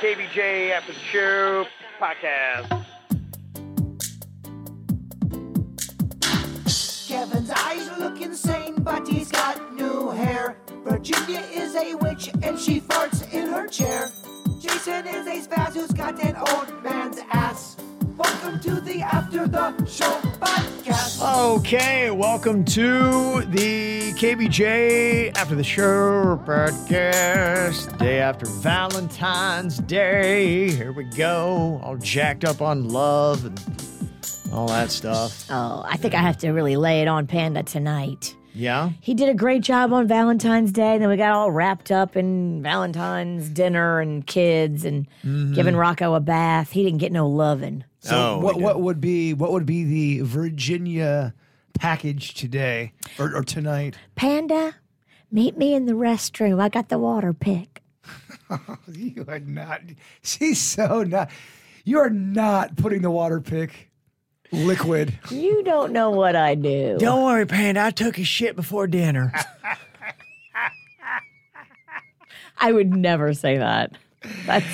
KVJ After the Show podcast. Kevin's eyes look insane, but he's got new hair. Virginia is a witch and she farts in her chair. Jason is a spaz who's got an old man's ass. Welcome to the After the Show podcast. Okay, welcome to the KVJ After the Show podcast. Day after Valentine's Day. Here we go. All jacked up on love and all that stuff. Oh, I think I have to really lay it on Panda tonight. Yeah? He did a great job on Valentine's Day. And Then we got all wrapped up in Valentine's dinner and kids and mm-hmm. giving Rocco a bath. He didn't get no loving. So Oh, what what would be what would be the Virginia package today or, or tonight? Panda, meet me in the restroom. I got the water pick. You are not. She's so not. You are not putting the water pick liquid. You don't know what I do. Don't worry, Panda. I took a shit before dinner. I would never say that. That's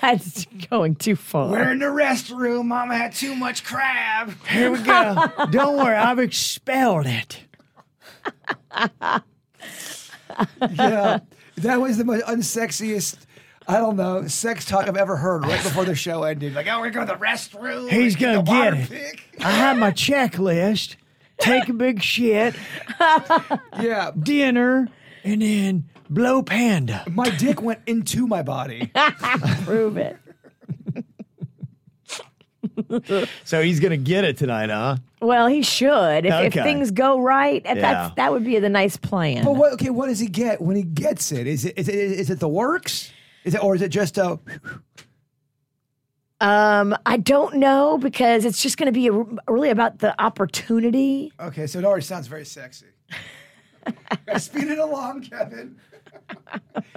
that's going too far. We're in the restroom. Mama had too much crab. Here we go. Don't worry, I've expelled it. Yeah, that was the most unsexiest. I don't know sex talk I've ever heard. Right before the show ended, like, oh, we're going to the restroom. He's gonna the water get it. pick. I have my checklist. Take a big shit, Yeah, dinner, and then blow Panda. my dick went into my body. Prove it. So he's gonna get it tonight, huh? Well, he should. If, if Okay. things go right, Yeah. that's that would be the nice plan. But what? Okay, what does he get when he gets it? Is it is it, is it the works? Is it or is it just a? Um, I don't know because it's just going to be a, really about the opportunity. Okay, so it already sounds very sexy. Speed it along, Kevin.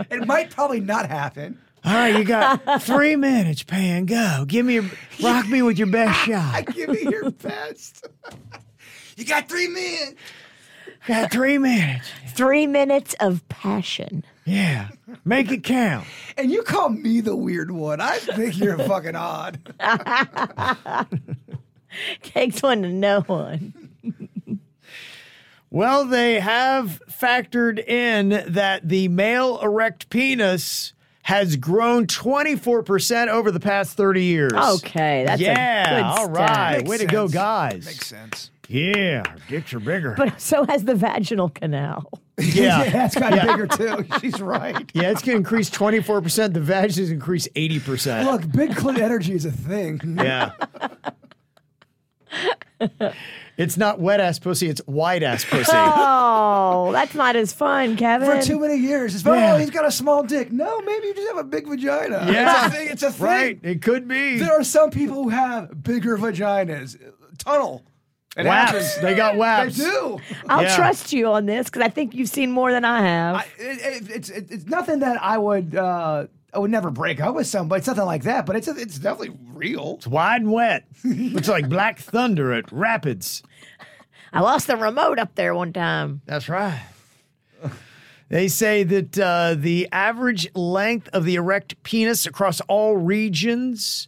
It might probably not happen. All right, you got three minutes, Pan. Go. Give me your rock me with your best shot. Give me your best. you got three minutes. Got three minutes. Three minutes of passion. Yeah. Make it count. And you call me the weird one. I think you're fucking odd. Takes one to know one. Well, they have factored in that the male erect penis has grown 24% over the past 30 years. Okay, that's yeah, a good all stat. Makes Way to go, guys. Makes sense. Yeah, our dicks are bigger. But so has the vaginal canal. yeah. that's got bigger too. She's right. Yeah, it's going to increase 24%. The vagina's is increase 80%. Look, big clit energy is a thing. Yeah. it's not wet ass pussy, it's white ass pussy. Oh, that's not as fun, Kevin. For too many years, it's oh, he's got a small dick. No, maybe you just have a big vagina. Yeah. it's a thing. It's a thing. right. It could be. There are some people who have bigger vaginas. Tunnel. It Waps. happens. They got They waps. do. I'll Yeah. trust you on this because I think you've seen more than I have. I, it, it, it's it, it's nothing that I would uh, I would never break up with somebody. It's nothing like that, but it's it's definitely real. It's wide and wet. Looks like black thunder at Rapids. I lost the remote up there one time. That's right. They say that uh, the average length of the erect penis across all regions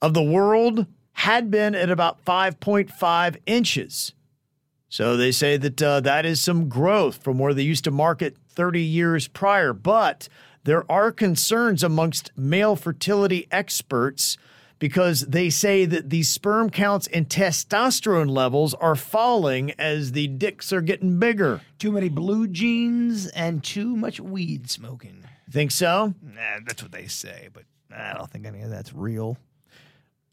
of the world had been at about 5.5 inches. So they say that uh, that is some growth from where they used to market 30 years prior. But there are concerns amongst male fertility experts because they say that the sperm counts and testosterone levels are falling as the dicks are getting bigger. Too many blue jeans and too much weed smoking. Think so? Nah, that's what they say, but I don't think any of that's real.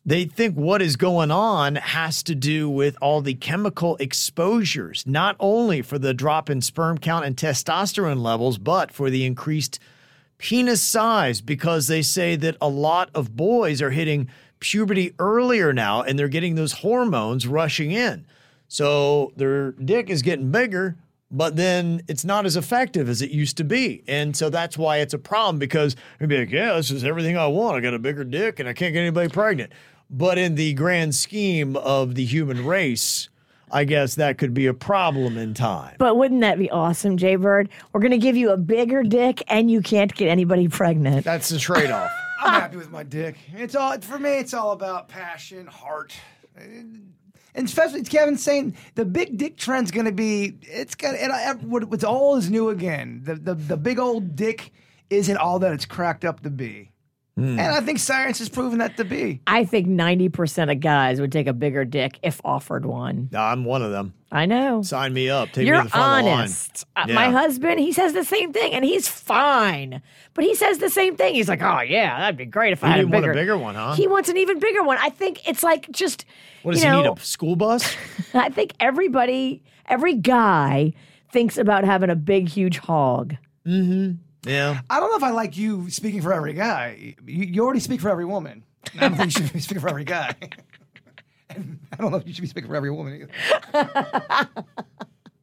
They think what is going on has to do with all the chemical exposures, not only for the drop in sperm count and testosterone levels, but for the increased penis size, because they say that a lot of boys are hitting puberty earlier now and they're getting those hormones rushing in. So their dick is getting bigger, but then it's not as effective as it used to be. And so that's why it's a problem because you'd be like, yeah, this is everything I want. I got a bigger dick and I can't get anybody pregnant. But in the grand scheme of the human race, I guess that could be a problem in time. But wouldn't that be awesome, Jay Bird? We're going to give you a bigger dick and you can't get anybody pregnant. That's the trade off. I'm happy with my dick. It's all for me. It's all about passion, heart, and especially Kevin saying the big dick trend's going to be. It's got it, it, what's all is new again. The, the the big old dick isn't all that it's cracked up to be. And I think science has proven that to be. I think 90% of guys would take a bigger dick if offered one. I'm one of them. I know. Sign me up. Take You're to the front honest. of Uh, the My line. Yeah. husband, he says the same thing, and he's fine. But he says the same thing. He's like, "Oh yeah, that'd be great if I had a didn't want bigger, a bigger one, huh? He wants an even bigger one. I think it's like just. What does you he need? A school bus? I think everybody, every guy, thinks about having a big, huge hog. Yeah. I don't know if I like you speaking for every guy. You, you already speak for every woman. I don't think you should be speaking for every guy. and I don't know if you should be speaking for every woman either.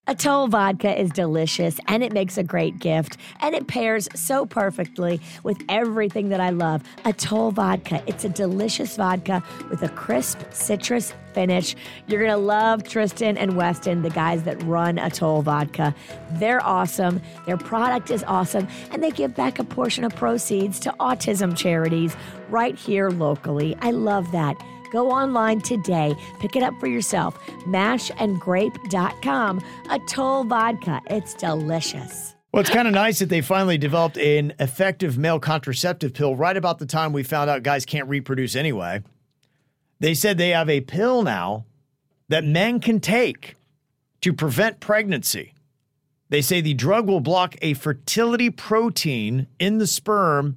Atoll vodka is delicious and it makes a great gift and it pairs so perfectly with everything that I love. Atoll vodka, it's a delicious vodka with a crisp citrus finish. You're going to love Tristan and Weston, the guys that run Atoll vodka. They're awesome. Their product is awesome and they give back a portion of proceeds to autism charities right here locally. I love that. Go online today. Pick it up for yourself. Mashandgrape.com. Atoll vodka. It's delicious. Well, it's kind of nice that they finally developed an effective male contraceptive pill right about the time we found out guys can't reproduce anyway. They said they have a pill now that men can take to prevent pregnancy. They say the drug will block a fertility protein in the sperm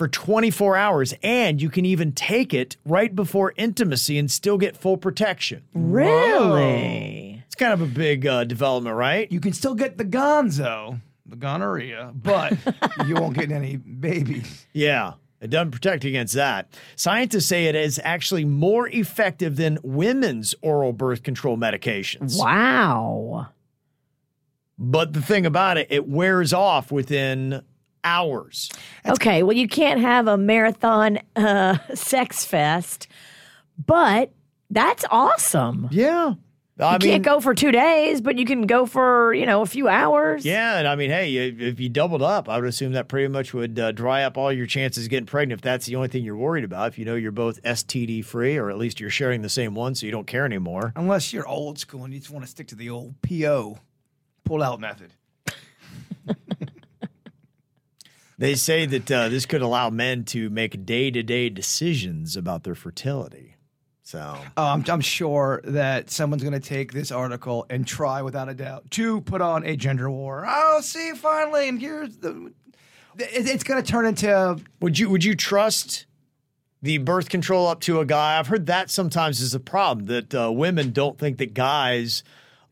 for 24 hours, and you can even take it right before intimacy and still get full protection. Really? It's kind of a big uh, development, right? You can still get the gonzo, the gonorrhea, but you won't get any babies. Yeah, it doesn't protect against that. Scientists say it is actually more effective than women's oral birth control medications. Wow. But the thing about it, it wears off within hours. Okay, well, you can't have a marathon uh, sex fest, but that's awesome. Yeah. I You can't go for two days, but you can go for, you know, a few hours. Yeah, and I mean, hey, if if you doubled up, I would assume that pretty much would uh, dry up all your chances of getting pregnant if that's the only thing you're worried about. If you know you're both STD free, or at least you're sharing the same one, so you don't care anymore. Unless you're old school and you just want to stick to the old PO, pull out method. They say that uh, this could allow men to make day to day decisions about their fertility. So, Oh, I'm, I'm sure that someone's going to take this article and try, without a doubt, to put on a gender war. Oh, see, finally, and here's the. It's going to turn into. would you would you trust the birth control up to a guy? I've heard that sometimes is a problem that uh, women don't think that guys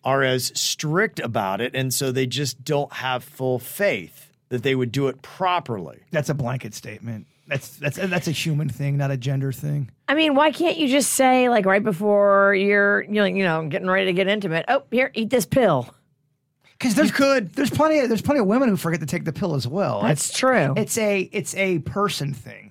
are as strict about it, and so they just don't have full faith that they would do it properly. That's a blanket statement. That's that's that's a human thing, not a gender thing. I mean, why can't you just say, like, right before you're, you know, you know, getting ready to get intimate, oh, here, eat this pill? Because there's You could. there's plenty of, there's plenty of women who forget to take the pill as well. That's true. It's a it's a person thing.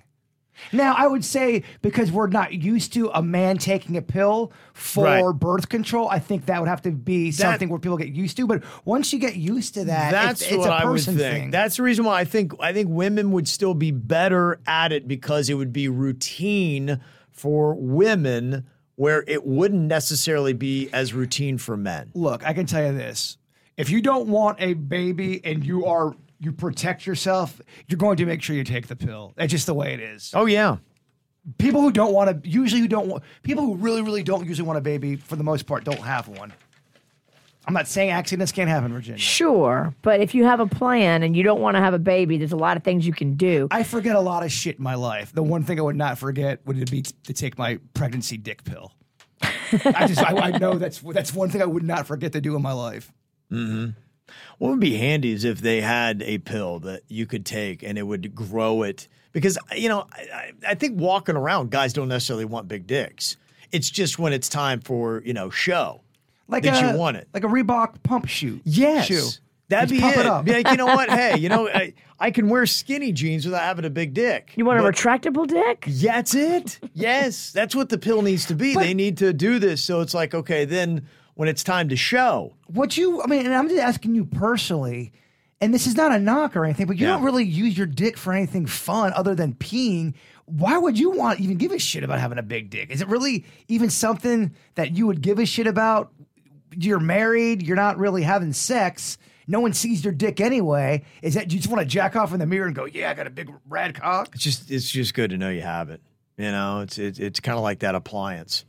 Now, I would say because we're not used to a man taking a pill for Right. birth control, I think that would have to be something where people get used to. But once you get used to that, That's it's, it's what a I would think. thing. That's the reason why I think I think women would still be better at it because it would be routine for women where it wouldn't necessarily be as routine for men. Look, I can tell you this: if you don't want a baby and you are you protect yourself, you're going to make sure you take the pill. That's just the way it is. Oh yeah. People who don't want to, usually who don't want, people who really, really don't usually want a baby, for the most part, don't have one. I'm not saying accidents can't happen, Virginia. Sure, but if you have a plan and you don't want to have a baby, there's a lot of things you can do. I forget a lot of shit in my life. The one thing I would not forget would be to take my pregnancy dick pill. I just, I, I know that's that's one thing I would not forget to do in my life. Mm-hmm. What would be handy is if they had a pill that you could take and it would grow it. Because, you know, I, I I think walking around, guys don't necessarily want big dicks. It's just when it's time for, you know, show Like that a, you want it. like a Reebok pump shoe. Yes. shoe. That'd Just be pump it. it up. Be like, you know what? Hey, you know, I, I can wear skinny jeans without having a big dick. You want a retractable dick? Yeah, That's it. Yes, that's what the pill needs to be. they need to do this. So it's like, okay, then when it's time to show, What you, I mean, and I'm just asking you personally, and this is not a knock or anything, but you Yeah. don't really use your dick for anything fun other than peeing. Why would you want even give a shit about having a big dick? Is it really even something that you would give a shit about? You're married, you're not really having sex. No one sees your dick anyway. Is that you just want to jack off in the mirror and go, "Yeah, I got a big rad cock"? it's just it's just good to know you have it. You know, it's it's, it's kind of like that appliance.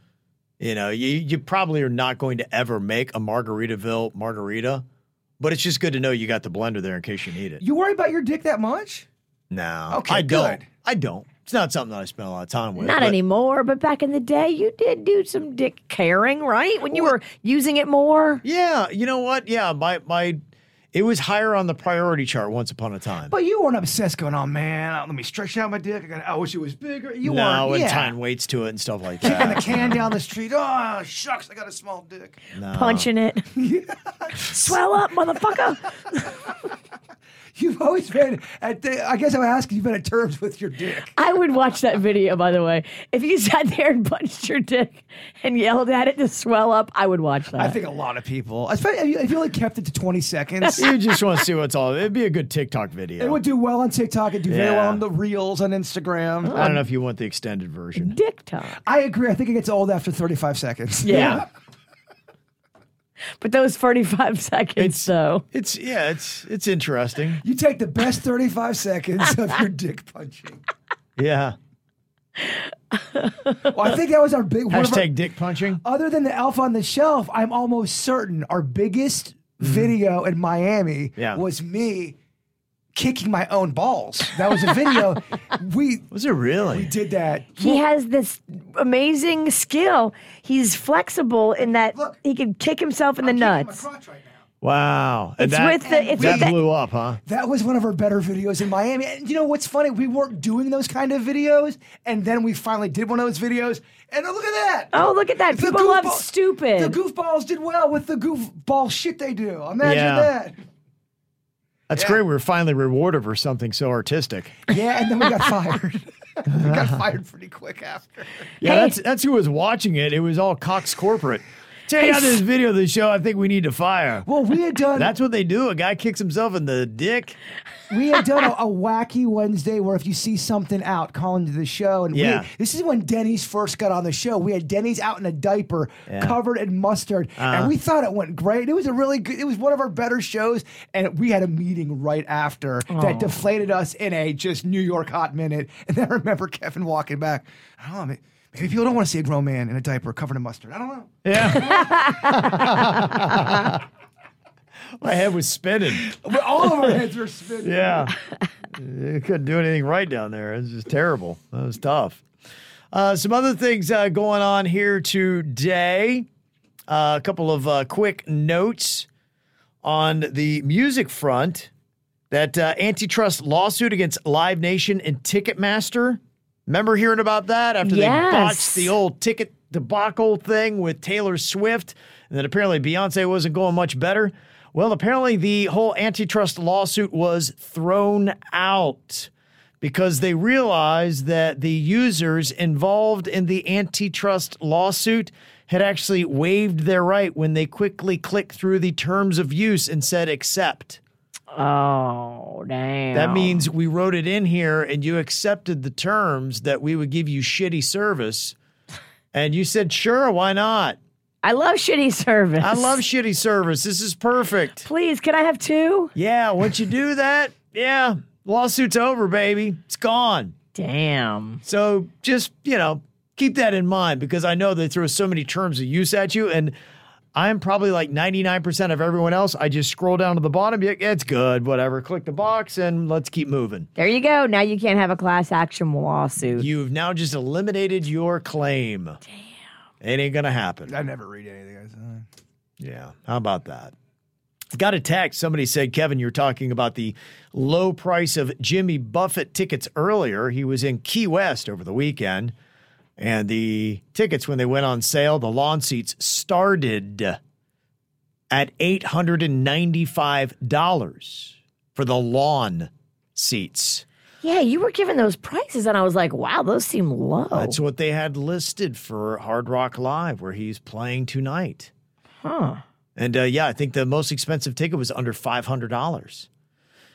You know, you you probably are not going to ever make a Margaritaville margarita, but it's just good to know you got the blender there in case you need it. You worry about your dick that much? No, Okay, I don't. good. I don't. It's not something that I spend a lot of time with. Not but- anymore, but back in the day, you did do some dick caring, right? When you were using it more. Yeah, you know what? Yeah, my my, it was higher on the priority chart once upon a time. But you weren't obsessed going, "Oh man, let me stretch out my dick. I, got, I wish it was bigger." You no, weren't. and yeah. tying weights to it and stuff like that. Kicking the that. can down the street. Oh shucks, I got a small dick. No. punching it. Swell up, motherfucker. You've always been at. The, I guess I'm asking. You've been at terms with your dick. I would watch that video, by the way. If you sat there and punched your dick and yelled at it to swell up, I would watch that. I think a lot of people, especially if you, if you only kept it to 20 seconds, You just want to see what's all. It'd be a good TikTok video. it would do well on TikTok. It'd do very well on the reels on Instagram. I don't know if you want the extended version. dick talk. I agree. I think it gets old after 35 seconds. Yeah. But those 45 seconds, It's- though. It's yeah, it's it's interesting. You take the best 35 seconds of your dick punching. Yeah. Well, I think that was our big one of our- Hashtag dick punching. other than the elf on the shelf, I'm almost certain our biggest mm-hmm. video in Miami Yeah. was me kicking my own balls. That was a video. we Was it really? we did that. He has this amazing skill. He's flexible in that Look. he can kick himself in the I'm kicking my nuts. crotch right now. Wow. And It's that, with the- it's that with the- blew up, huh? That was one of our better videos in Miami. And you know what's funny? We weren't doing those kind of videos, and then we finally did one of those videos. And oh, look at that! Oh, look at that. The People love stupid. The goofballs did well with the goofball shit they do. Imagine Yeah. that. That's great. We were finally rewarded for something so artistic. Yeah, and then we got fired. we got fired pretty quick after. Yeah, Hey. that's that's who was watching it. It was all Cox Corporate. Check out this video of the show. I think we need to fire. Well, we had done That's what they do. A guy kicks himself in the dick. we had done a, a wacky Wednesday where if you see something out, call into the show. And we- Yeah. this is when Denny's first got on the show. We had Denny's out in a diaper, Yeah. covered in mustard, Uh-huh. and we thought it went great. It was a really good. It was one of our better shows, and we had a meeting right after that deflated us in a just New York hot minute. And then I remember Kevin walking back. I don't know. Maybe, maybe people don't want to see a grown man in a diaper covered in mustard. I don't know. Yeah. My head was spinning. All of our heads were spinning. Yeah. you couldn't do anything right down there. It was just terrible. That was tough. Uh, some other things uh, going on here today. Uh, a couple of uh, quick notes on the music front. That uh, antitrust lawsuit against Live Nation and Ticketmaster. Remember hearing about that after Yes. they botched the old ticket debacle thing with Taylor Swift, and then apparently Beyonce wasn't going much better. Well, apparently the whole antitrust lawsuit was thrown out because they realized that the users involved in the antitrust lawsuit had actually waived their right when they quickly clicked through the terms of use and said accept. Oh, damn. That means we wrote it in here and you accepted the terms that we would give you shitty service. And you said, sure, why not? I love shitty service. I love shitty service. This is perfect. Please, can I have two? Yeah, once you do that, yeah, lawsuit's over, baby. It's gone. Damn. So just, you know, keep that in mind because I know they throw so many terms of use at you. And I'm probably like 99% of everyone else. I just scroll down to the bottom, like, it's good, whatever. Click the box and let's keep moving. There you go. Now you can't have a class action lawsuit. You've now just eliminated your claim. Damn. It ain't going to happen. I never read anything. I sign. Yeah. How about that? Got a text. Somebody said, Kevin, you're talking about the low price of Jimmy Buffett tickets earlier. He was in Key West over the weekend, and the tickets, when they went on sale, the lawn seats started at $895 for the lawn seats. yeah, you were given those prices, and I was like, wow, those seem low. That's what they had listed for Hard Rock Live, where he's playing tonight. huh. And uh, yeah, I think the most expensive ticket was under five hundred dollars.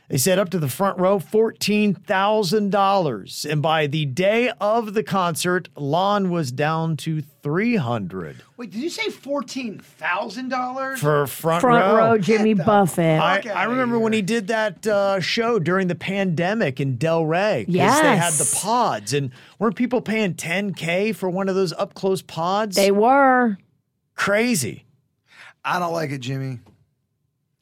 They said up to the front row, fourteen thousand dollars, and by the day of the concert, lawn was down to three hundred Wait, did you say fourteen thousand dollars? for front, Front row, Jimmy Get Buffett. I, I remember when he did that uh, show during the pandemic in Delray. Because they had the pods, and weren't people paying 10K for one of those up close pods? they were. Crazy. I don't like it, Jimmy.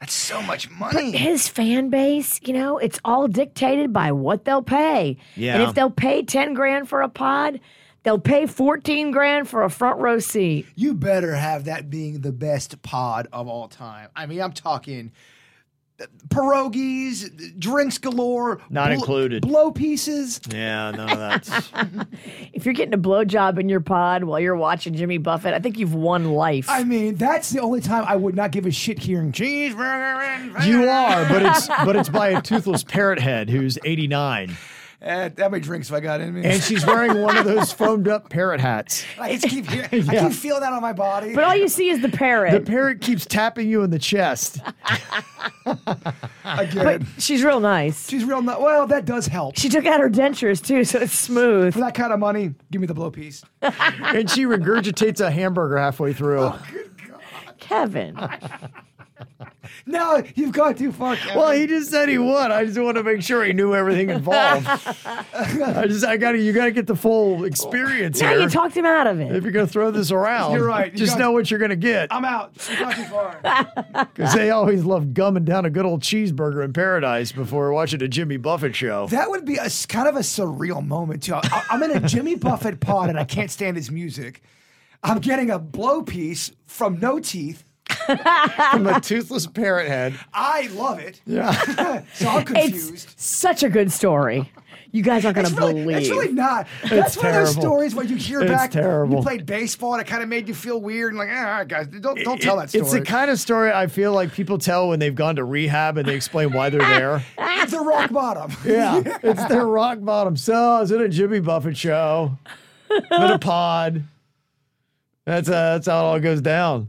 That's so much But money. his fan base, you know, it's all dictated by what they'll pay. And Yeah. if they'll pay 10 grand for a pod, they'll pay 14 grand for a front row seat. You better have that being the best pod of all time. I mean, I'm talking pierogies, drinks galore, Not included. blow pieces. Yeah, no, that's. If you're getting a blowjob in your pod while you're watching Jimmy Buffett, I think you've won life. I mean, that's the only time I would not give a shit hearing cheeseburger and You are, but it's but it's by a toothless parrot head who's 89. Uh, how many drinks have I got in me? And she's wearing one of those foamed up parrot hats. I just keep hearing, I keep feeling that on my body. but all you see is the parrot. The parrot keeps tapping you in the chest. Again, but she's real nice. she's real. nice. well, that does help. She took out her dentures too, so it's smooth. For that kind of money, give me the blow piece. And she regurgitates a hamburger halfway through. Kevin. No, you've gone too far. Kevin. Well, he just said he would. I just want to make sure he knew everything involved. I just, I got to, you got to get the full experience Yeah, here. you talked him out of it. if you're going to throw this around, You're right. You Just got- know what you're going to get. I'm out. You've too far. Because they always love gumming down a good old cheeseburger in paradise before watching a Jimmy Buffett show. That would be a s- kind of a surreal moment too. I, I'm in a Jimmy Buffett pod and I can't stand his music. I'm getting a blow piece from No Teeth. From a toothless parrot head. I love it. Yeah. So I'm confused. It's such a good story. You guys aren't going to It's really, believe. it's really not. That's one of those stories where you hear It's back. terrible. You played baseball and it kind of made you feel weird and like, ah, all right, guys, don't don't tell that story. It's the kind of story I feel like people tell when they've gone to rehab and they explain why they're there. it's a rock bottom. Yeah, it's their rock bottom. So I was in a Jimmy Buffett show, in a pod. That's uh, that's how it all goes down.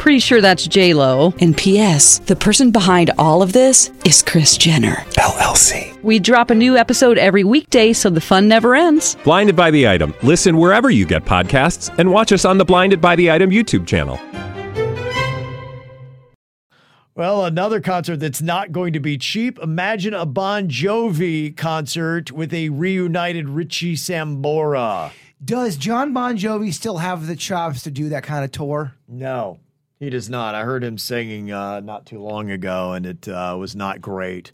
Pretty sure that's J Lo. And P.S. The person behind all of this is Kris Jenner. LLC. We drop a new episode every weekday, so the fun never ends. Blinded by the item. Listen wherever you get podcasts, and watch us on the Blinded by the Item YouTube channel. Well, another concert that's not going to be cheap. Imagine a Bon Jovi concert with a reunited Richie Sambora. Does Jon Bon Jovi still have the chops to do that kind of tour? No, he does not. I heard him singing uh, not too long ago, and it uh, was not great.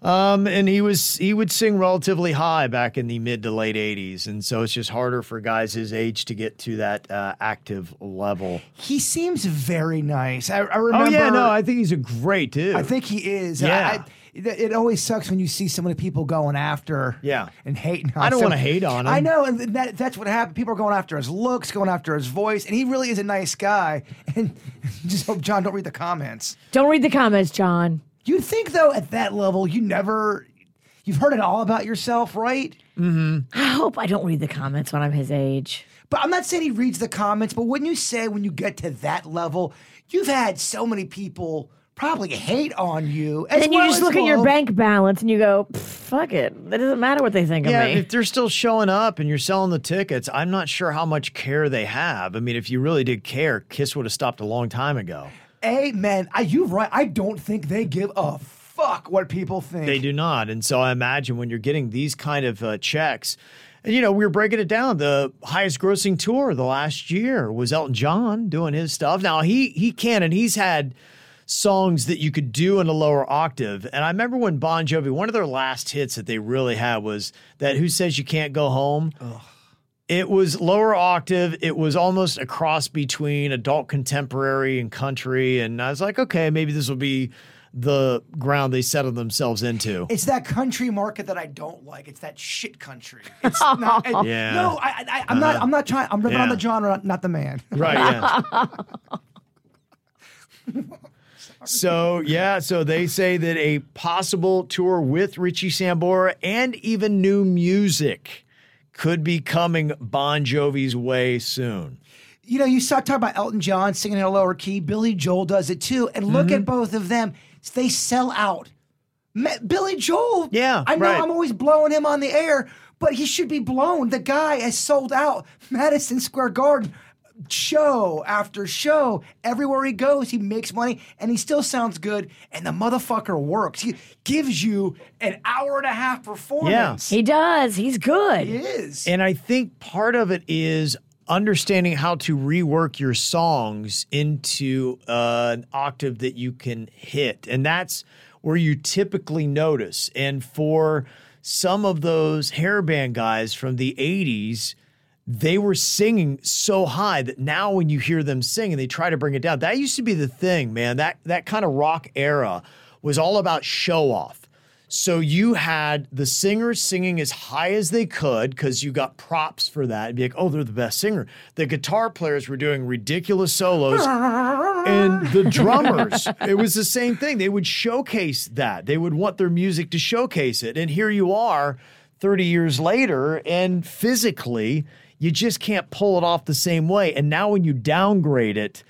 Um, and he was he would sing relatively high back in the mid to late '80s, and so it's just harder for guys his age to get to that uh, active level. He seems very nice. I, I remember. Oh yeah, no, I think he's a great dude. I think he is. Yeah. I, I, it it always sucks when you see so many people going after Yeah. and hating on him. I don't some- wanna hate on him. I know, and that, that's what happened. People are going after his looks, going after his voice, and he really is a nice guy. And just hope Jon don't read the comments. Don't read the comments, Jon. You'd think though, at that level, you never, you've heard it all about yourself, right? Mm-hmm. I hope I don't read the comments when I'm his age. But I'm not saying he reads the comments, but wouldn't you say when you get to that level, you've had so many people probably hate on you, And then you well just as look at your bank balance and you go, fuck it. It doesn't matter what they think Yeah, of me. if they're still showing up and you're selling the tickets, I'm not sure how much care they have. I mean, if you really did care, Kiss would have stopped a long time ago. Amen. I, you're right. I don't think they give a fuck what people think. They do not. And so I imagine when you're getting these kind of uh, checks, and you know, we were breaking it down. The highest grossing tour the last year was Elton John doing his stuff. Now he he can and he's had songs that you could do in a lower octave. And I remember when Bon Jovi, one of their last hits that they really had was that Who Says You Can't Go Home. It was lower octave. It was almost a cross between adult contemporary and country. And I was like, okay, maybe this will be the ground they settled themselves into. It's that country market that I don't like. It's that shit country. It's not. it- Yeah. No, I, I, I'm not. Uh-huh. I'm not trying. I'm ripping on the genre, not the man. Right. Yeah. so yeah, so they say that a possible tour with Richie Sambora and even new music could be coming Bon Jovi's way soon. You know, you saw talk about Elton John singing in a lower key. Billy Joel does it too. And look Mm-hmm. at both of them. They sell out. Billy Joel. Yeah, I know right. I'm always blowing him on the air, but he should be blown. The guy has sold out Madison Square Garden show after show. Everywhere he goes, he makes money and he still sounds good. And the motherfucker works. He gives you an hour and a half performance. Yeah. he does. He's good. He is. And I think part of it is understanding how to rework your songs into uh, an octave that you can hit. And that's where you typically notice. And for some of those hairband guys from the 80s, they were singing so high that now when you hear them sing and they try to bring it down, that used to be the thing, man. That that kind of rock era was all about show off. So you had the singers singing as high as they could because you got props for that. And be like, oh, they're the best singer. The guitar players were doing ridiculous solos. and the drummers, it was the same thing. They would showcase that. They would want their music to showcase it. And here you are 30 years later, and physically, you just can't pull it off the same way. And now when you downgrade it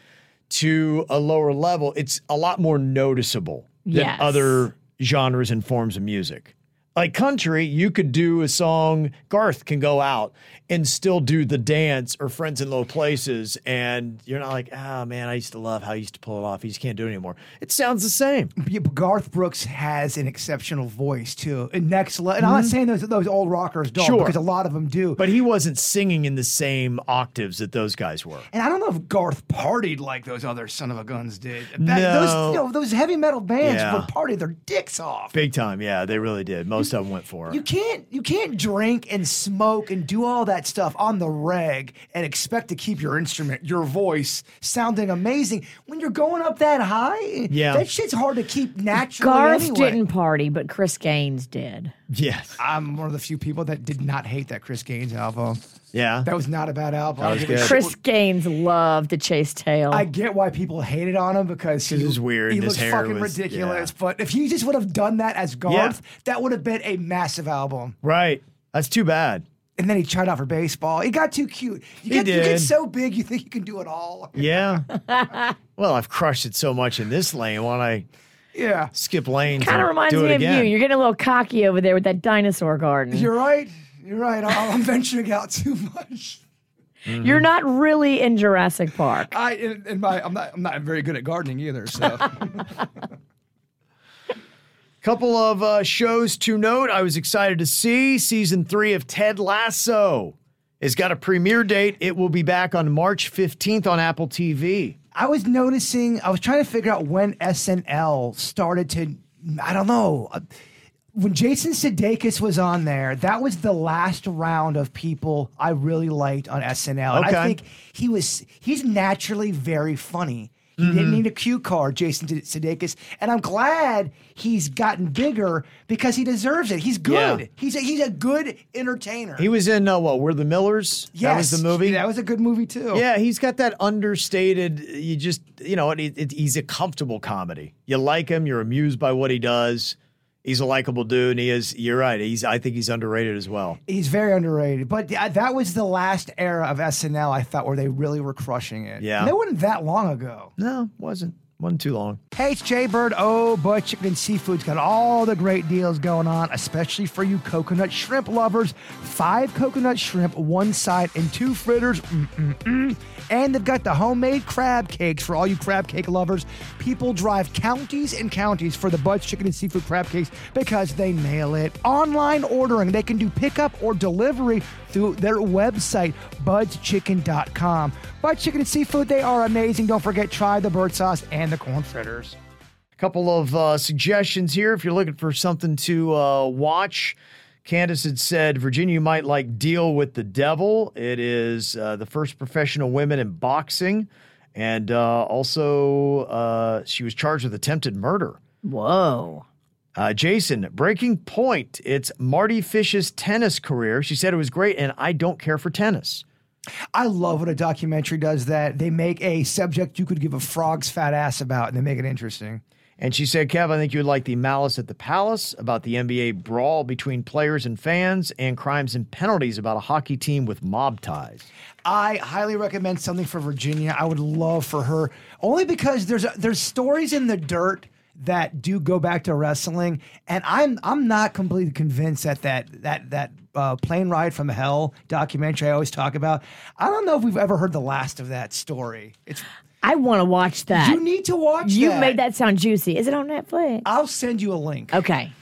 to a lower level, it's a lot more noticeable than Yes. other genres and forms of music. Like country, you could do a song, Garth can go out and still do the dance or Friends in Low Places. And you're not like, oh man, I used to love how he used to pull it off. He just can't do it anymore. It sounds the same. Yeah, Garth Brooks has an exceptional voice too. And next level. And I'm not saying those those old rockers don't, Mm-hmm. Sure. because a lot of them do. But he wasn't singing in the same octaves that those guys were. and I don't know if Garth partied like those other son of a guns did. That- No. Those, you know, those heavy metal bands Yeah. would party their dicks off. Big time. Yeah, they really did. Most of them went for. You can't you can't drink and smoke and do all that stuff on the reg and expect to keep your instrument, your voice sounding amazing when you're going up that high. Yeah. that shit's hard to keep naturally. Garth anyway. didn't party, but Chris Gaines did. Yes. I'm one of the few people that did not hate that Chris Gaines album. Yeah. That was not a bad album. That was I give a good. Chris Gaines loved to chase tail. I get why people hated on him because he 'Cause it's weird He and his looked hair fucking was- ridiculous. yeah. But if he just would have done that as Garth, that would have been a massive album. Right. That's too bad. And then he tried out for baseball. He got too cute. You He get, you get so big, you think you can do it all. Yeah. well, I've crushed it so much in this lane. Why don't I Yeah, skip lanes? kind of and reminds do me of again? you. You're getting a little cocky over there with that dinosaur garden. you're right. You're right. I- I'm venturing out too much. Mm-hmm. You're not really in Jurassic Park. I in, in my I'm not I'm not very good at gardening either. So Couple of uh, shows to note. I was excited to see season three of Ted Lasso It's got a premiere date. It will be back on March 15th on Apple TV. I was noticing. I was trying to figure out when SNL started to. I don't know. uh, when Jason Sudeikis was on there, that was the last round of people I really liked on SNL. And Okay. I think he was he's naturally very funny. He Mm-hmm. didn't need a cue card, Jason Sudeikis, and I'm glad he's gotten bigger because he deserves it. He's good. Yeah. He's a, he's a good entertainer. He was in uh, what? We're the Millers. yes, that was the movie. That was a good movie too. Yeah, he's got that understated. You just, you know, it, it, he's a comfortable comedy. You like him. You're amused by what he does. He's a likable dude, and he is. You're right. He's. I think he's underrated as well. He's very underrated. But th- that was the last era of SNL I thought where they really were crushing it. Yeah. And that wasn't that long ago. No, wasn't. Wasn't too long. Hey, it's Jay Bird. Oh, but Chicken and Seafood's got all the great deals going on, especially for you coconut shrimp lovers. Five coconut shrimp, one side, and two fritters. Mm-mm-mm. And they've got the homemade crab cakes for all you crab cake lovers. People drive counties and counties for the Bud's Chicken and Seafood crab cakes because they nail it. Online ordering, they can do pickup or delivery through their website, budschicken.com. Bud's Chicken and Seafood, they are amazing. Don't forget, try the bird sauce and the corn fritters. A couple of uh, suggestions here if you're looking for something to uh, watch. Candace had said Virginia might like Deal with the Devil. It is uh, the first professional women in boxing. And uh, also, uh, she was charged with attempted murder. Whoa. Uh, Jason, Breaking Point. It's Mardy Fish's tennis career. She said it was great, and I don't care for tennis. I love when a documentary does that. They make a subject you could give a frog's fat ass about and they make it interesting. And she said, Kev, I think you would like the Malice at the Palace about the NBA brawl between players and fans and crimes and penalties about a hockey team with mob ties. I highly recommend something for Virginia. I would love for her only because there's there's stories in the dirt that do go back to wrestling, and I'm I'm not completely convinced that that that that uh, plane ride from hell documentary I always talk about. I don't know if we've ever heard the last of that story. It's I want to watch that. you need to watch. You that. made that sound juicy. Is it on Netflix? I'll send you a link. Okay.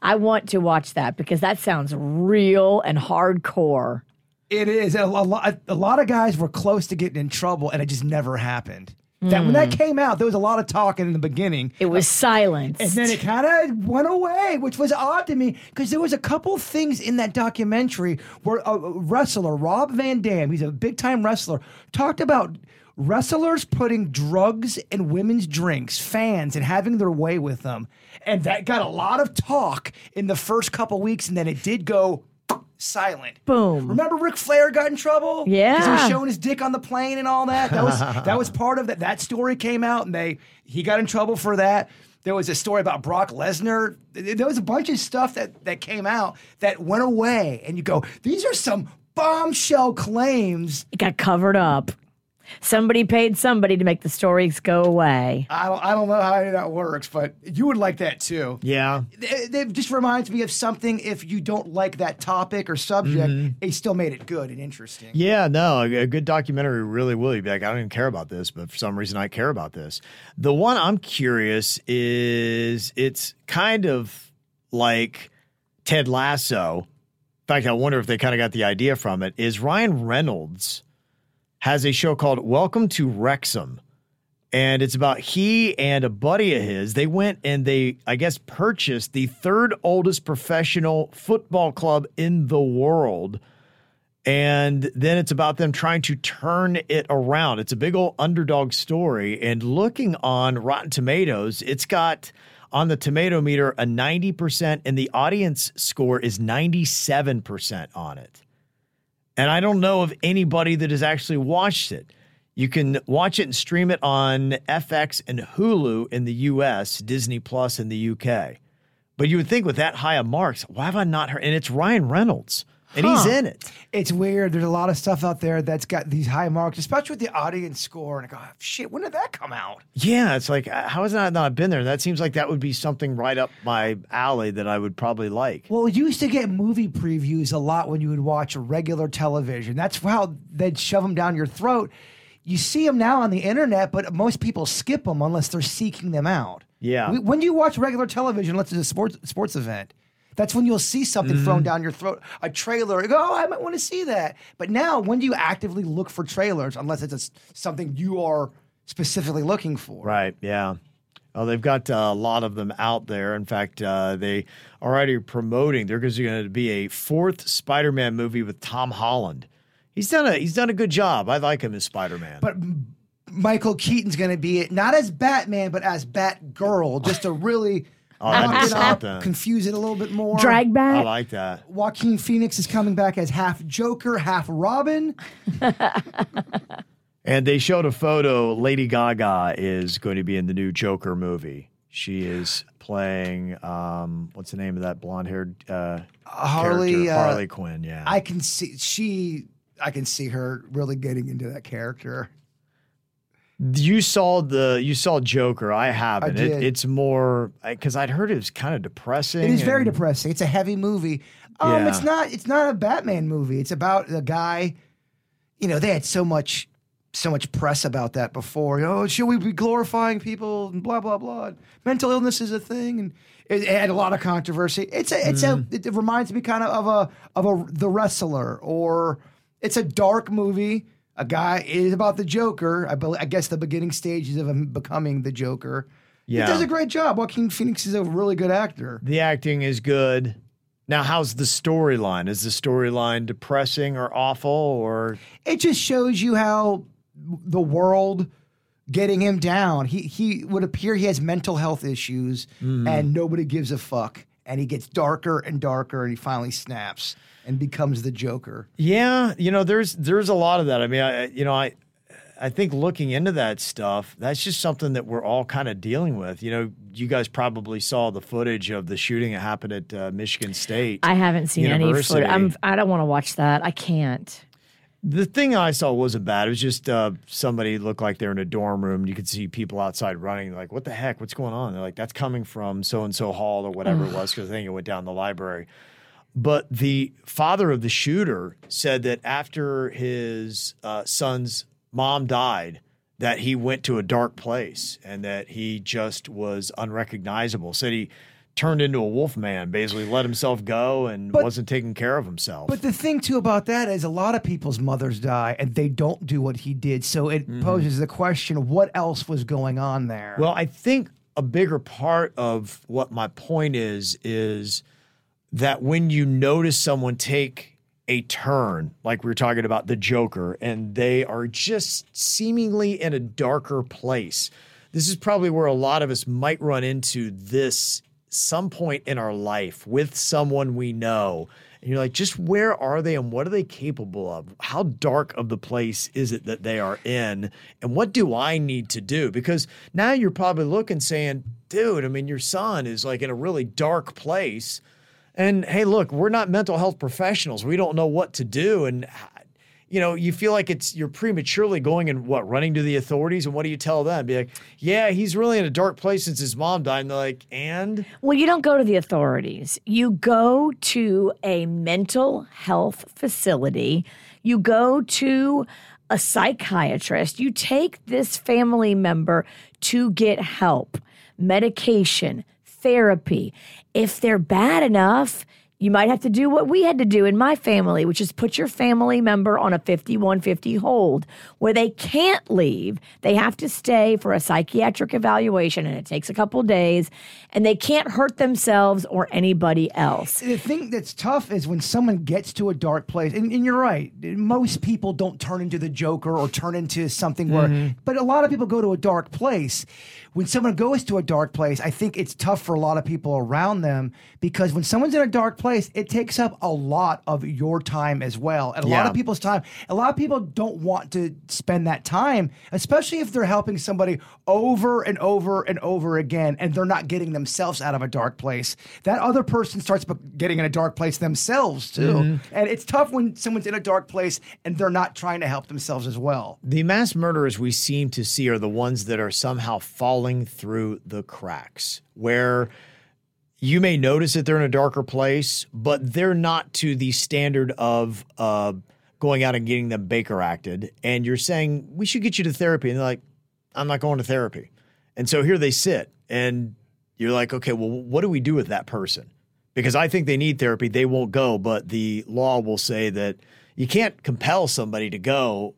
I want to watch that because that sounds real and hardcore. It is. A, a lot, a lot of guys were close to getting in trouble, and it just never happened. That when that mm. came out, there was a lot of talking in the beginning. It was silence. And then it kind of went away, which was odd to me because there was a couple things in that documentary where a wrestler, Rob Van Dam, he's a big time wrestler, talked about wrestlers putting drugs in women's drinks, fans, and having their way with them. And that got a lot of talk in the first couple weeks, and then it did go silent. Boom. Remember Ric Flair got in trouble? 'Cause he was showing his dick on the plane and all that. That was that was part of that. That story came out and they he got in trouble for that. There was a story about Brock Lesnar. There was a bunch of stuff that that came out that went away. And you go, these are some bombshell claims. it got covered up. Somebody paid somebody to make the stories go away. I don't, I don't know how any of that works, but you would like that too. Yeah. It, it just reminds me of something. If you don't like that topic or subject, mm-hmm. they still made it good and interesting. Yeah, no, a, a good documentary really will. You'd be like, I don't even care about this, but for some reason I care about this. The one I'm curious is it's kind of like Ted Lasso. In fact, I wonder if they kind of got the idea from it. Is Ryan Reynolds has a show called Welcome to Wrexham. And it's about he and a buddy of his. They went and they, I guess, purchased the third oldest professional football club in the world. And then it's about them trying to turn it around. It's a big old underdog story. And looking on Rotten Tomatoes, it's got on the tomato meter a 90%, and the audience score is 97% on it. And I don't know of anybody that has actually watched it. You can watch it and stream it on FX and Hulu in the US, Disney Plus in the UK. But you would think with that high of marks, why have I not heard? And it's Ryan Reynolds, and he's in it. It's weird. There's a lot of stuff out there that's got these high marks, especially with the audience score. And I go, oh, shit, when did that come out? Yeah, it's like, how has that not been there? That seems like that would be something right up my alley that I would probably like. Well, you used to get movie previews a lot when you would watch regular television. That's how they'd shove them down your throat. You see them now on the internet, but most people skip them unless they're seeking them out. Yeah. When do you watch regular television unless it's a sports sports event? That's when you'll see something Mm-hmm. thrown down your throat, a trailer. Go, oh, I might want to see that. But now, when do you actively look for trailers unless it's a something you are specifically looking for? Right. Yeah. Oh, they've got uh, a lot of them out there. In fact, uh, they are already promoting. There's going to be a fourth Spider-Man movie with Tom Holland. He's done a he's done a good job. I like him as Spider-Man. But Michael Keaton's going to be it, not as Batman, but as Batgirl, just to really Oh, that'd be muck something. confuse it a little bit more. Drag back. I back. like that. Joaquin Phoenix is coming back as half Joker, half Robin. And they showed a photo. Lady Gaga is going to be in the new Joker movie. She is playing um, what's the name of that blonde-haired uh, Harley, character? uh, Harley Quinn. Yeah, I can see she. I can see her really getting into that character. You saw the you saw Joker. I haven't. I It, it's more because I'd heard it was kind of depressing. It is very depressing. It's a heavy movie. Um, Yeah. it's not. It's not a Batman movie. It's about a guy. You know, they had so much, so much press about that before. Oh, should we be glorifying people and blah blah blah? And mental illness is a thing, and it, it had a lot of controversy. It's a. It's Mm-hmm. a. It, reminds me kind of of a of a the wrestler, or it's a dark movie. A guy is about the Joker. I, bel I guess the beginning stages of him becoming the Joker. Yeah. He does a great job. Joaquin Phoenix is a really good actor. The acting is good. Now, how's the storyline? Is the storyline depressing or awful or it just shows you how the world getting him down. He he would appear he has mental health issues hmm. and nobody gives a fuck. And he gets darker and darker and he finally snaps and becomes the Joker. Yeah, you know, there's there's a lot of that. I mean, I you know, I I think looking into that stuff, that's just something that we're all kind of dealing with. You know, you guys probably saw the footage of the shooting that happened at uh, Michigan State. I haven't seen any footage. I'm. I don't want to watch that. I can't. The thing I saw wasn't bad. It was just uh, somebody looked like they're in a dorm room. You could see people outside running. Like, what the heck? What's going on? They're like, that's coming from so and so hall or whatever it was because I think it went down the library. But the father of the shooter said that after his uh, son's mom died, that he went to a dark place and that he just was unrecognizable. Said he turned into a wolf man, basically let himself go and But- wasn't taking care of himself. But the thing too about that is a lot of people's mothers die and they don't do what he did. So it mm-hmm. poses the question what else was going on there? Well, I think a bigger part of what my point is is that when you notice someone take a turn, like we were talking about the Joker, and they are just seemingly in a darker place. This is probably where a lot of us might run into this some point in our life with someone we know. And you're like, just where are they and what are they capable of? How dark of the place is it that they are in? And what do I need to do? Because now you're probably looking saying, dude, I mean, your son is like in a really dark place. And hey, look, we're not mental health professionals. We don't know what to do. And you know, you feel like it's you're prematurely going and what running to the authorities. And what do you tell them? Be like, yeah, he's really in a dark place since his mom died. And they're like, and Well, you don't go to the authorities. You go to a mental health facility. You go to a psychiatrist. You take this family member to get help, medication, therapy. If they're bad enough, you might have to do what we had to do in my family, which is put your family member on a 5150 hold where they can't leave. They have to stay for a psychiatric evaluation and it takes a couple days and they can't hurt themselves or anybody else. the thing that's tough is when someone gets to a dark place, and, and you're right, most people don't turn into the Joker or turn into something where, mm-hmm. but a lot of people go to a dark place. When someone goes to a dark place, I think it's tough for a lot of people around them because when someone's in a dark place, it takes up a lot of your time as well. And a lot of people's time, a lot of people don't want to spend that time, especially if they're helping somebody over and over and over again and they're not getting themselves out of a dark place. That other person starts getting in a dark place themselves too. Mm-hmm. And it's tough when someone's in a dark place and they're not trying to help themselves as well. the mass murderers we seem to see are the ones that are somehow falling through the cracks, where you may notice that they're in a darker place, but they're not to the standard of uh, going out and getting them Baker acted. And you're saying, we should get you to therapy. And they're like, I'm not going to therapy. And so here they sit. And you're like, okay, well, what do we do with that person? Because I think they need therapy. They won't go, but the law will say that you can't compel somebody to go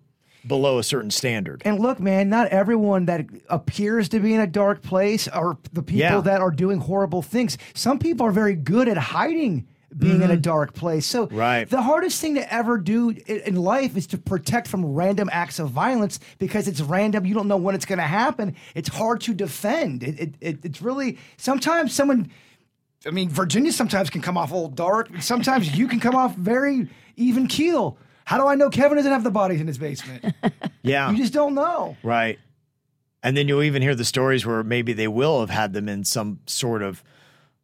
below a certain standard. And look, man, not everyone that appears to be in a dark place are the people Yeah. that are doing horrible things. Some people are very good at hiding being in a dark place. So Mm-hmm. Right. the hardest thing to ever do in life is to protect from random acts of violence because it's random. You don't know when it's going to happen. It's hard to defend. It, it, it, it's really sometimes someone. I mean, Virginia sometimes can come off a little dark. Sometimes you can come off very even keel. How do I know Kevin doesn't have the bodies in his basement? Yeah. you just don't know. Right. And then you'll even hear the stories where maybe they will have had them in some sort of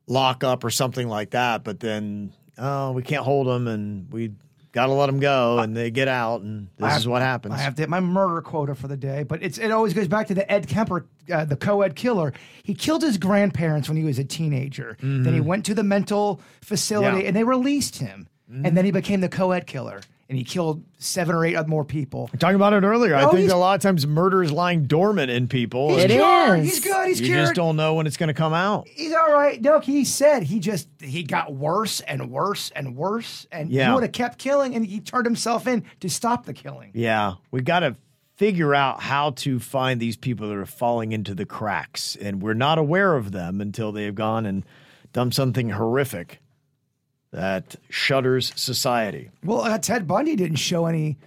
lockup or something like that, but then, oh, we can't hold them and we got to let them go and they get out and this I is what happens. I have to hit my murder quota for the day, but it's it always goes back to the Ed Kemper, uh, the co-ed killer. He killed his grandparents when he was a teenager. Then he went to the mental facility Mm-hmm. Yeah. and they released him, and then he became the co-ed killer, and he killed seven or eight other more people. Talking about it earlier, I Oh, think a lot of times murder is lying dormant in people. He's It cured. is. He's good. He's you cured. just don't know when it's going to come out. He's all right. No, he said he just he got worse and worse and worse, and Yeah. he would have kept killing, and he turned himself in to stop the killing. Yeah, we got to figure out how to find these people that are falling into the cracks, and we're not aware of them until they've gone and done something horrific that shudders society. Well, uh, Ted Bundy didn't show any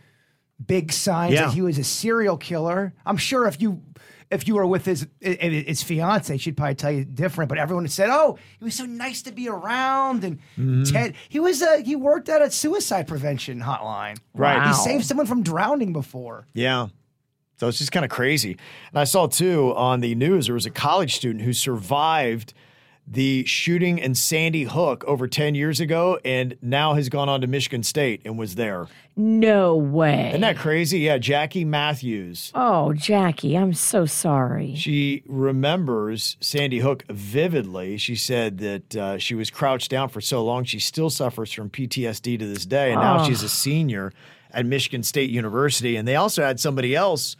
big signs Yeah. that he was a serial killer. I'm sure if you if you were with his i- i- his fiance, she'd probably tell you different. But everyone said, "Oh, he was so nice to be around." And Mm-hmm. Ted, he was a, he worked at a suicide prevention hotline. Right. He saved someone from drowning before. Yeah. So it's just kind of crazy. And I saw too on the news there was a college student who survived the shooting in Sandy Hook over 10 years ago and now has gone on to Michigan State and was there. No way. Isn't that crazy? Yeah, Jackie Matthews. oh, Jackie, I'm so sorry. She remembers Sandy Hook vividly. She said that uh, she was crouched down for so long, she still suffers from PTSD to this day. And now she's a senior at Michigan State University. And they also had somebody else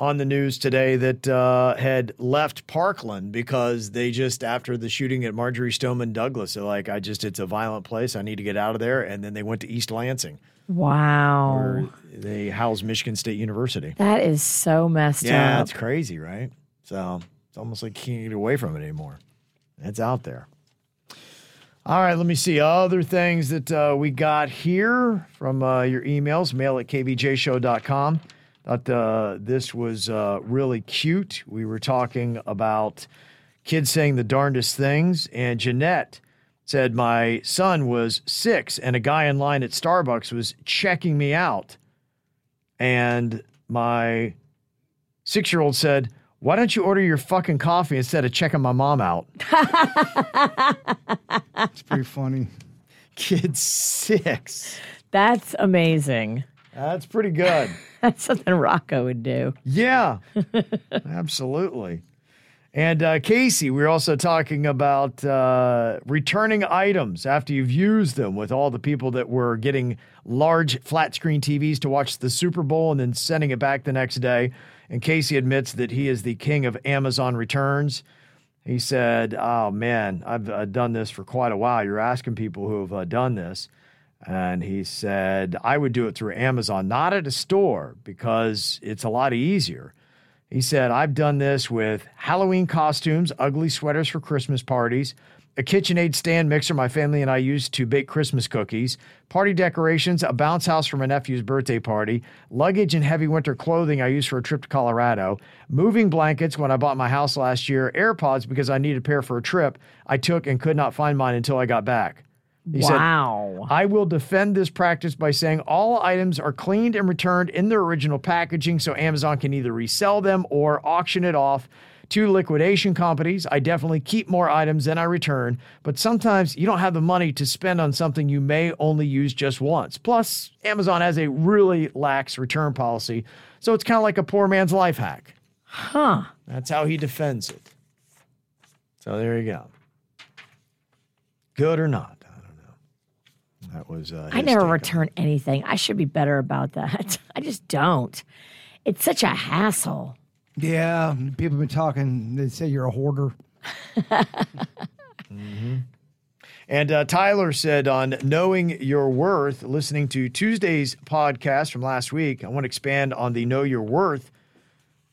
on the news today that uh, had left Parkland because they just, after the shooting at Marjory Stoneman Douglas, they're like, I just, it's a violent place. I need to get out of there. And then they went to East Lansing, Wow. where they house Michigan State University. That is so messed Yeah, up. Yeah, it's crazy, right? So it's almost like you can't get away from it anymore. It's out there. All right, let me see other things that uh, we got here from uh, your emails. Mail at kvjshow.com. Thought uh, this was uh, really cute. We were talking about kids saying the darndest things, and Jeanette said my son was six, and a guy in line at Starbucks was checking me out, and my six year old said, Why don't you order your fucking coffee instead of checking my mom out? It's pretty funny. Kid six. That's amazing. That's pretty good. That's something Rocco would do. Yeah, absolutely. And uh, Casey, we are also talking about uh, returning items after you've used them with all the people that were getting large flat screen TVs to watch the Super Bowl and then sending it back the next day. And Casey admits that he is the king of Amazon returns. He said, Oh man, I've uh, done this for quite a while. You're asking people who have uh, done this. And he said, I would do it through Amazon, not at a store because it's a lot easier. He said, I've done this with Halloween costumes, ugly sweaters for Christmas parties, a KitchenAid stand mixer my family and I used to bake Christmas cookies, party decorations, a bounce house for my nephew's birthday party, luggage and heavy winter clothing I used for a trip to Colorado, moving blankets when I bought my house last year, AirPods because I needed a pair for a trip I took and could not find mine until I got back. He said. I will defend this practice by saying all items are cleaned and returned in their original packaging so Amazon can either resell them or auction it off to liquidation companies. I definitely keep more items than I return, but sometimes you don't have the money to spend on something you may only use just once. Plus, Amazon has a really lax return policy, so it's kind of like a poor man's life hack. Huh. That's how he defends it. So there you go. Good or not, I don't know. That was. Uh, I never take on return anything. I should be better about that. I just don't. It's such a hassle. Yeah, people have been talking. They say you're a hoarder. And uh, Tyler said on Knowing Your Worth, listening to Tuesday's podcast from last week, I want to expand on the Know Your Worth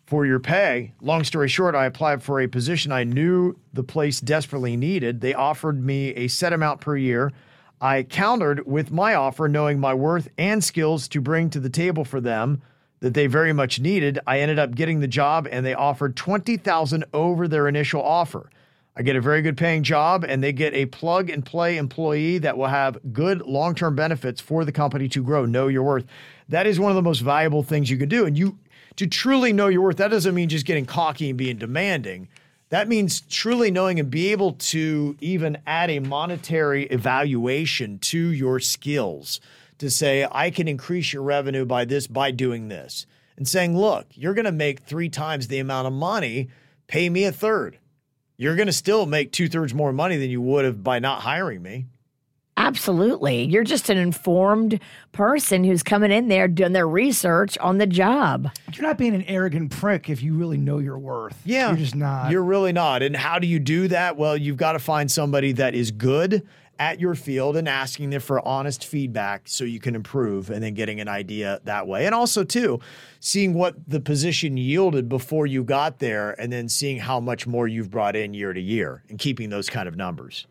for your pay. Long story short, I applied for a position I knew the place desperately needed. They offered me a set amount per year. I countered with my offer, knowing my worth and skills to bring to the table for them that they very much needed. I ended up getting the job and they offered 20,000 over their initial offer. I get a very good paying job and they get a plug and play employee that will have good long-term benefits for the company to grow. Know your worth. That is one of the most valuable things you can do. And you to truly know your worth, that doesn't mean just getting cocky and being demanding. That means truly knowing and be able to even add a monetary evaluation to your skills to say, I can increase your revenue by this, by doing this. And saying, look, you're going to make three times the amount of money, pay me a third. You're going to still make two thirds more money than you would have by not hiring me. Absolutely. You're just an informed person who's coming in there doing their research on the job. You're not being an arrogant prick if you really know your worth. Yeah. You're just not. You're really not. And how do you do that? Well, you've got to find somebody that is good at your field and asking them for honest feedback so you can improve and then getting an idea that way. And also, too, seeing what the position yielded before you got there and then seeing how much more you've brought in year to year and keeping those kind of numbers.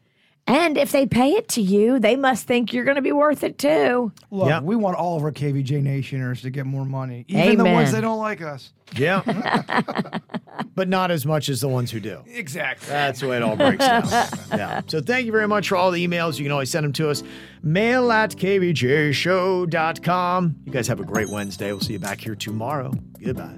And if they pay it to you, they must think you're going to be worth it too. Look, Yeah. we want all of our KVJ Nationers to get more money, even the ones that don't like us. Yeah. but not as much as the ones who do. Exactly. That's the way it all breaks down. yeah. So thank you very much for all the emails. You can always send them to us. Mail at kvjshow.com. You guys have a great Wednesday. We'll see you back here tomorrow. Goodbye.